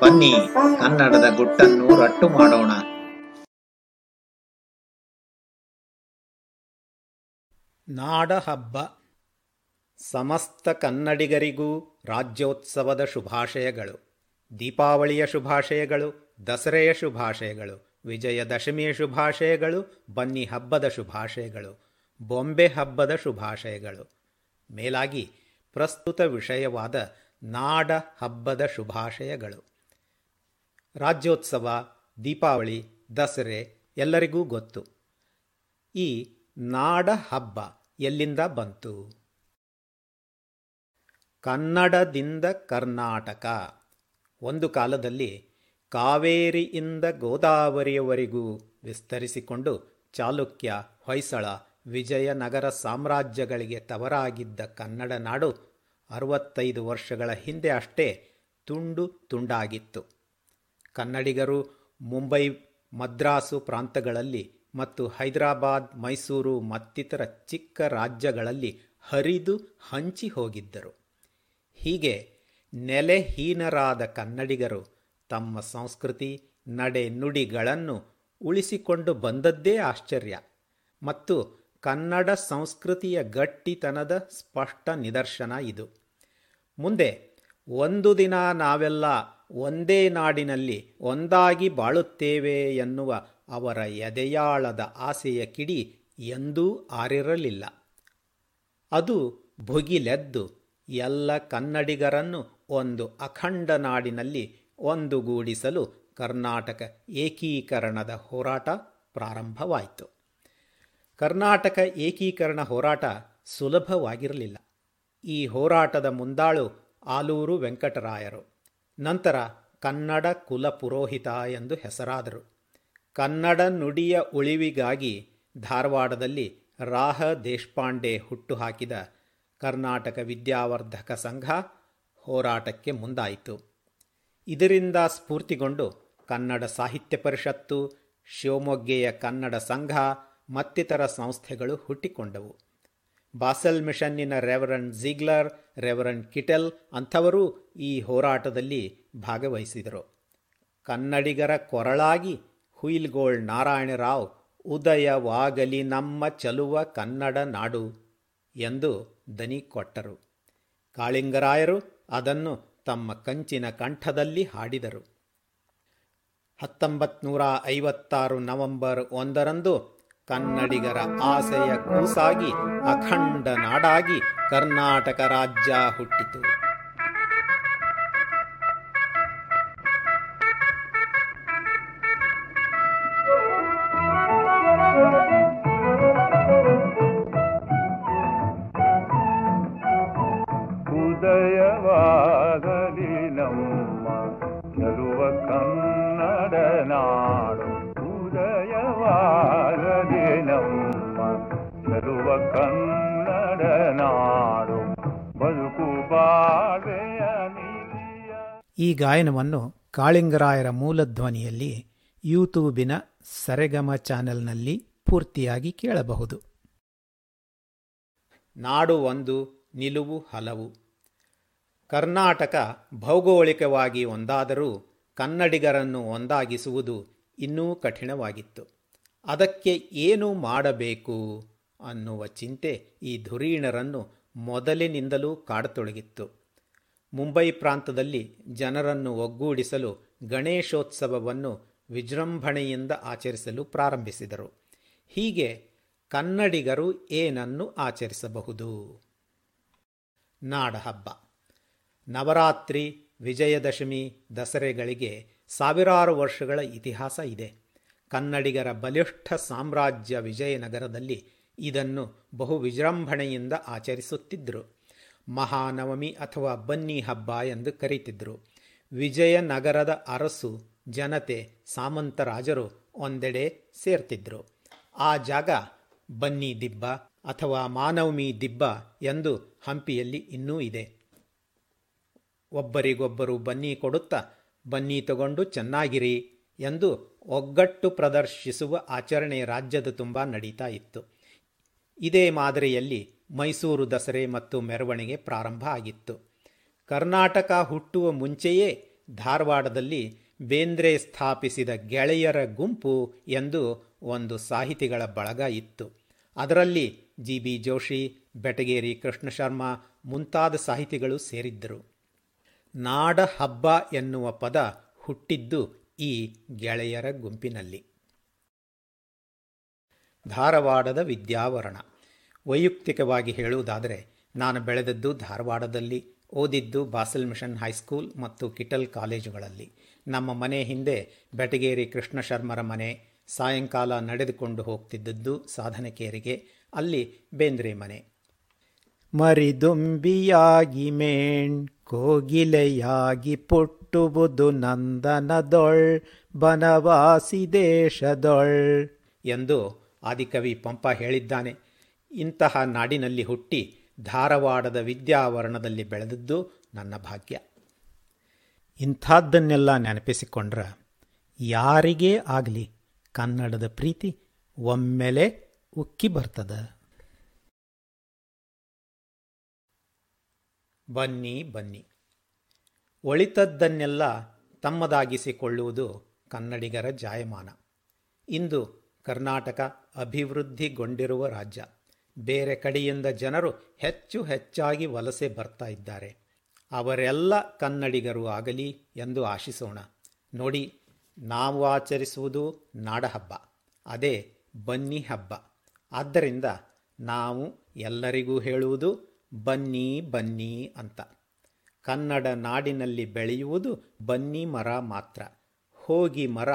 ಬನ್ನಿ, ಕನ್ನಡದ ಗುಟ್ಟನ್ನು ರಟ್ಟು ಮಾಡೋಣ. ನಾಡಹಬ್ಬ. ಸಮಸ್ತ ಕನ್ನಡಿಗರಿಗೂ ರಾಜ್ಯೋತ್ಸವದ ಶುಭಾಶಯಗಳು. ದೀಪಾವಳಿಯ ಶುಭಾಶಯಗಳು, ದಸರೆಯ ಶುಭಾಶಯಗಳು, ವಿಜಯದಶಮಿಯ ಶುಭಾಶಯಗಳು, ಬನ್ನಿ ಹಬ್ಬದ ಶುಭಾಶಯಗಳು, ಬೊಂಬೆ ಹಬ್ಬದ ಶುಭಾಶಯಗಳು. ಮೇಲಾಗಿ ಪ್ರಸ್ತುತ ವಿಷಯವಾದ ನಾಡ ಹಬ್ಬದ ಶುಭಾಶಯಗಳು. ರಾಜ್ಯೋತ್ಸವ, ದೀಪಾವಳಿ, ದಸರೆ ಎಲ್ಲರಿಗೂ ಗೊತ್ತು. ಈ ನಾಡ ಹಬ್ಬ ಎಲ್ಲಿಂದ ಬಂತು? ಕನ್ನಡದಿಂದ ಕರ್ನಾಟಕ. ಒಂದು ಕಾಲದಲ್ಲಿ ಕಾವೇರಿಯಿಂದ ಗೋದಾವರಿಯವರೆಗೂ ವಿಸ್ತರಿಸಿಕೊಂಡು ಚಾಲುಕ್ಯ ಹೊಯ್ಸಳ ವಿಜಯನಗರ ಸಾಮ್ರಾಜ್ಯಗಳಿಗೆ ತವರಾಗಿದ್ದ ಕನ್ನಡ ನಾಡು ಅರವತ್ತೈದು ವರ್ಷಗಳ ಹಿಂದೆ ಅಷ್ಟೇ ತುಂಡು ತುಂಡಾಗಿತ್ತು. ಕನ್ನಡಿಗರು ಮುಂಬೈ, ಮದ್ರಾಸು ಪ್ರಾಂತಗಳಲ್ಲಿ ಮತ್ತು ಹೈದರಾಬಾದ್, ಮೈಸೂರು ಮತ್ತಿತರ ಚಿಕ್ಕ ರಾಜ್ಯಗಳಲ್ಲಿ ಹರಿದು ಹಂಚಿ ಹೋಗಿದ್ದರು. ಹೀಗೆ ನೆಲೆಹೀನರಾದ ಕನ್ನಡಿಗರು ತಮ್ಮ ಸಂಸ್ಕೃತಿ, ನಡೆ ನುಡಿಗಳನ್ನು ಉಳಿಸಿಕೊಂಡು ಬಂದದ್ದೇ ಆಶ್ಚರ್ಯ ಮತ್ತು ಕನ್ನಡ ಸಂಸ್ಕೃತಿಯ ಗಟ್ಟಿತನದ ಸ್ಪಷ್ಟ ನಿದರ್ಶನ ಇದು. ಮುಂದೆ ಒಂದು ದಿನ ನಾವೆಲ್ಲ ಒಂದೇ ನಾಡಿನಲ್ಲಿ ಒಂದಾಗಿ ಬಾಳುತ್ತೇವೆ ಎನ್ನುವ ಅವರ ಎದೆಯಾಳದ ಆಸೆಯ ಕಿಡಿ ಎಂದೂ ಆರಿರಲಿಲ್ಲ. ಅದು ಭುಗಿಲೆದ್ದು ಎಲ್ಲ ಕನ್ನಡಿಗರನ್ನು ಒಂದು ಅಖಂಡ ನಾಡಿನಲ್ಲಿ ಒಂದುಗೂಡಿಸಲು ಕರ್ನಾಟಕ ಏಕೀಕರಣದ ಹೋರಾಟ ಪ್ರಾರಂಭವಾಯಿತು. ಕರ್ನಾಟಕ ಏಕೀಕರಣ ಹೋರಾಟ ಸುಲಭವಾಗಿರಲಿಲ್ಲ. ಈ ಹೋರಾಟದ ಮುಂದಾಳು ಆಲೂರು ವೆಂಕಟರಾಯರು. ನಂತರ ಕನ್ನಡ ಕುಲ ಪುರೋಹಿತ ಎಂದು ಹೆಸರಾದರು. ಕನ್ನಡ ನುಡಿಯ ಉಳಿವಿಗಾಗಿ ಧಾರವಾಡದಲ್ಲಿ ರಾಹ ದೇಶಪಾಂಡೆ ಹುಟ್ಟುಹಾಕಿದ ಕರ್ನಾಟಕ ವಿದ್ಯಾವರ್ಧಕ ಸಂಘ ಹೋರಾಟಕ್ಕೆ ಮುಂದಾಯಿತು. ಇದರಿಂದ ಸ್ಫೂರ್ತಿಗೊಂಡು ಕನ್ನಡ ಸಾಹಿತ್ಯ ಪರಿಷತ್ತು, ಶಿವಮೊಗ್ಗೆಯ ಕನ್ನಡ ಸಂಘ ಮತ್ತಿತರ ಸಂಸ್ಥೆಗಳು ಹುಟ್ಟಿಕೊಂಡವು. ಬಾಸೆಲ್ ಮಿಷನ್ನಿನ ರೆವರನ್ ಜಿಗ್ಲರ್ ರೆವರನ್ ಕಿಟೆಲ್ ಅಂಥವರೂ ಈ ಹೋರಾಟದಲ್ಲಿ ಭಾಗವಹಿಸಿದರು. ಕನ್ನಡಿಗರ ಕೊರಳಾಗಿ ಹುಯಿಲ್ಗೋಳ್ ನಾರಾಯಣರಾವ್, ಉದಯವಾಗಲಿ ನಮ್ಮ ಚಲುವ ಕನ್ನಡ ನಾಡು ಎಂದು ದನಿ ಕೊಟ್ಟರು. ಕಾಳಿಂಗರಾಯರು ಅದನ್ನು ತಮ್ಮ ಕಂಚಿನ ಕಂಠದಲ್ಲಿ ಹಾಡಿದರು. ಹತ್ತೊಂಬತ್ತು ನೂರ ಐವತ್ತಾರು ನವೆಂಬರ್ ಒಂದರಂದು ಕನ್ನಡಿಗರ ಆಸೆಯ ಕೂಸಾಗಿ ಅಖಂಡ ನಾಡಾಗಿ ಕರ್ನಾಟಕ ರಾಜ್ಯ ಹುಟ್ಟಿತು. ಈ ಗಾಯನವನ್ನು ಕಾಳಿಂಗರಾಯರ ಮೂಲಧ್ವನಿಯಲ್ಲಿ ಯೂಟ್ಯೂಬಿನ ಸರೆಗಮ ಚಾನೆಲ್ನಲ್ಲಿ ಪೂರ್ತಿಯಾಗಿ ಕೇಳಬಹುದು. ನಾಡು ಒಂದು, ನಿಲುವು ಹಲವು. ಕರ್ನಾಟಕ ಭೌಗೋಳಿಕವಾಗಿ ಒಂದಾದರೂ ಕನ್ನಡಿಗರನ್ನು ಒಂದಾಗಿಸುವುದು ಇನ್ನೂ ಕಠಿಣವಾಗಿತ್ತು. ಅದಕ್ಕೆ ಏನು ಮಾಡಬೇಕು? ಅನ್ನುವ ಚಿಂತೆ ಈ ಧುರೀಣರನ್ನು ಮೊದಲಿನಿಂದಲೂ ಕಾಡತೊಡಗಿತ್ತು ಮುಂಬೈ ಪ್ರಾಂತದಲ್ಲಿ ಜನರನ್ನು ಒಗ್ಗೂಡಿಸಲು ಗಣೇಶೋತ್ಸವವನ್ನು ವಿಜೃಂಭಣೆಯಿಂದ ಆಚರಿಸಲು ಪ್ರಾರಂಭಿಸಿದರು. ಹೀಗೆ ಕನ್ನಡಿಗರು ಏನನ್ನು ಆಚರಿಸಬಹುದು? ನಾಡಹಬ್ಬ. ನವರಾತ್ರಿ, ವಿಜಯದಶಮಿ, ದಸರೆಗಳಿಗೆ ಸಾವಿರಾರು ವರ್ಷಗಳ ಇತಿಹಾಸ ಇದೆ. ಕನ್ನಡಿಗರ ಬಲಿಷ್ಠ ಸಾಮ್ರಾಜ್ಯ ವಿಜಯನಗರದಲ್ಲಿ ಇದನ್ನು ಬಹು ವಿಜೃಂಭಣೆಯಿಂದ ಆಚರಿಸುತ್ತಿದ್ದರು ಮಹಾನವಮಿ ಅಥವಾ ಬನ್ನಿ ಹಬ್ಬ ಎಂದು ಕರೀತಿದ್ದರು ವಿಜಯನಗರದ ಅರಸು, ಜನತೆ, ಸಾಮಂತರಾಜರು ಒಂದೆಡೆ ಸೇರ್ತಿದ್ರು. ಆ ಜಾಗ ಬನ್ನಿ ದಿಬ್ಬ ಅಥವಾ ಮಾನವಮಿ ದಿಬ್ಬ ಎಂದು ಹಂಪಿಯಲ್ಲಿ ಇನ್ನೂ ಇದೆ. ಒಬ್ಬರಿಗೊಬ್ಬರು ಬನ್ನಿ ಕೊಡುತ್ತಾ, ಬನ್ನಿ ತಗೊಂಡು ಚೆನ್ನಾಗಿರಿ ಎಂದು ಒಗ್ಗಟ್ಟು ಪ್ರದರ್ಶಿಸುವ ಆಚರಣೆ ರಾಜ್ಯದ ತುಂಬ ನಡೀತಾ ಇತ್ತು. ಇದೇ ಮಾದರಿಯಲ್ಲಿ ಮೈಸೂರು ದಸರೆ ಮತ್ತು ಮೆರವಣಿಗೆ ಪ್ರಾರಂಭ ಆಗಿತ್ತು. ಕರ್ನಾಟಕ ಹುಟ್ಟುವ ಮುಂಚೆಯೇ ಧಾರವಾಡದಲ್ಲಿ ಬೇಂದ್ರೆ ಸ್ಥಾಪಿಸಿದ ಗೆಳೆಯರ ಗುಂಪು ಎಂದು ಒಂದು ಸಾಹಿತಿಗಳ ಬಳಗ ಇತ್ತು. ಅದರಲ್ಲಿ ಜಿ ಬಿ ಜೋಶಿ, ಬೆಟಗೇರಿ ಕೃಷ್ಣ ಶರ್ಮಾ ಮುಂತಾದ ಸಾಹಿತಿಗಳು ಸೇರಿದ್ದರು. ನಾಡ ಹಬ್ಬ ಎನ್ನುವ ಪದ ಹುಟ್ಟಿದ್ದು ಈ ಗೆಳೆಯರ ಗುಂಪಿನಲ್ಲಿ. ಧಾರವಾಡದ ವಿದ್ಯಾವರಣ. ವೈಯಕ್ತಿಕವಾಗಿ ಹೇಳುವುದಾದರೆ, ನಾನು ಬೆಳೆದದ್ದು ಧಾರವಾಡದಲ್ಲಿ, ಓದಿದ್ದು ಬಾಸಲ್ ಮಿಷನ್ ಹೈಸ್ಕೂಲ್ ಮತ್ತು ಕಿಟಲ್ ಕಾಲೇಜುಗಳಲ್ಲಿ. ನಮ್ಮ ಮನೆ ಹಿಂದೆ ಬೆಟಗೇರಿ ಕೃಷ್ಣ ಶರ್ಮರ ಮನೆ, ಸಾಯಂಕಾಲ ನಡೆದುಕೊಂಡು ಹೋಗ್ತಿದ್ದದ್ದು ಸಾಧನಕೇರಿಗೆ, ಅಲ್ಲಿ ಬೇಂದ್ರೆ ಮನೆ. ಮರಿದುಂಬಿಯಾಗಿ ಮೇಣ್, ಕೋಗಿಲೆಯಾಗಿ ಪುಟ್ಟುವುದು ನಂದನದೊಳ್, ಬನವಾಸಿ ದೇಶದೊಳ್ ಎಂದು ಆದಿಕವಿ ಪಂಪ ಹೇಳಿದ್ದಾನೆ. ಇಂತಹ ನಾಡಿನಲ್ಲಿ ಹುಟ್ಟಿ ಧಾರವಾಡದ ವಿದ್ಯಾವರಣದಲ್ಲಿ ಬೆಳೆದದ್ದು ನನ್ನ ಭಾಗ್ಯ. ಇಂಥದ್ದನ್ನೆಲ್ಲ ನೆನಪಿಸಿಕೊಂಡ್ರ ಯಾರಿಗೇ ಆಗಲಿ ಕನ್ನಡದ ಪ್ರೀತಿ ಒಮ್ಮೆಲೆ ಉಕ್ಕಿ ಬರ್ತದ. ಬನ್ನಿ ಬನ್ನಿ. ಒಳಿತದ್ದನ್ನೆಲ್ಲ ತಮ್ಮದಾಗಿಸಿಕೊಳ್ಳುವುದು ಕನ್ನಡಿಗರ ಜಾಯಮಾನ. ಇಂದು ಕರ್ನಾಟಕ ಅಭಿವೃದ್ಧಿಗೊಂಡಿರುವ ರಾಜ್ಯ. ಬೇರೆ ಕಡೆಯಿಂದ ಜನರು ಹೆಚ್ಚು ಹೆಚ್ಚಾಗಿ ವಲಸೆ ಬರ್ತಾ ಇದ್ದಾರೆ. ಅವರೆಲ್ಲ ಕನ್ನಡಿಗರು ಆಗಲಿ ಎಂದು ಆಶಿಸೋಣ. ನೋಡಿ, ನಾವು ಆಚರಿಸುವುದು ನಾಡಹಬ್ಬ. ಅದೇ ಬನ್ನಿ ಹಬ್ಬ. ಆದ್ದರಿಂದ ನಾವು ಎಲ್ಲರಿಗೂ ಹೇಳುವುದು ಬನ್ನಿ ಬನ್ನಿ ಅಂತ. ಕನ್ನಡ ನಾಡಿನಲ್ಲಿ ಬೆಳೆಯುವುದು ಬನ್ನಿ ಮರ ಮಾತ್ರ. ಹೋಗಿ ಮರ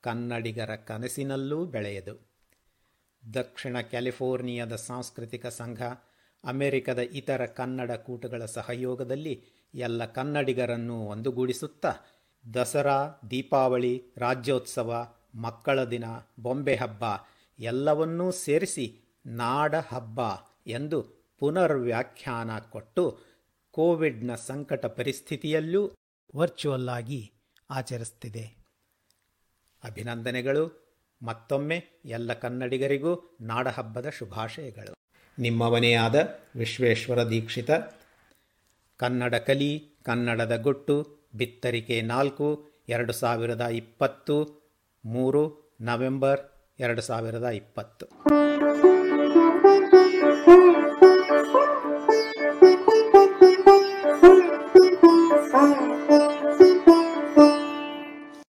ಕನ್ನಡಿಗರ ಕನಸಿನಲ್ಲೂ ಬೆಳೆಯದು. ದಕ್ಷಿಣ ಕ್ಯಾಲಿಫೋರ್ನಿಯಾದ ಸಾಂಸ್ಕೃತಿಕ ಸಂಘ, ಅಮೆರಿಕದ ಇತರ ಕನ್ನಡ ಕೂಟಗಳ ಸಹಯೋಗದಲ್ಲಿ ಎಲ್ಲ ಕನ್ನಡಿಗರನ್ನು ಒಂದುಗೂಡಿಸುತ್ತಾ ದಸರಾ, ದೀಪಾವಳಿ, ರಾಜ್ಯೋತ್ಸವ, ಮಕ್ಕಳ ದಿನ, ಬೊಂಬೆ ಹಬ್ಬ ಎಲ್ಲವನ್ನೂ ಸೇರಿಸಿ ನಾಡ ಹಬ್ಬ ಎಂದು ಪುನರ್ವ್ಯಾಖ್ಯಾನ ಕೊಟ್ಟು ಕೋವಿಡ್ನ ಸಂಕಟ ಪರಿಸ್ಥಿತಿಯಲ್ಲೂ ವರ್ಚುವಲ್ ಆಗಿ ಆಚರಿಸ್ತಿದೆ. ಅಭಿನಂದನೆಗಳು. ಮತ್ತೊಮ್ಮೆ ಎಲ್ಲ ಕನ್ನಡಿಗರಿಗೂ ನಾಡಹಬ್ಬದ ಶುಭಾಶಯಗಳು. ನಿಮ್ಮವನೇ ಆದ ವಿಶ್ವೇಶ್ವರ ದೀಕ್ಷಿತ. ಕನ್ನಡ ಕಲಿ, ಕನ್ನಡದ ಗುಟ್ಟು, ಬಿತ್ತರಿಕೆ ನಾಲ್ಕು, ಎರಡು ಸಾವಿರದ ಇಪ್ಪತ್ತು, ಮೂರು ನವೆಂಬರ್, ಎರಡು ಸಾವಿರದ ಇಪ್ಪತ್ತು.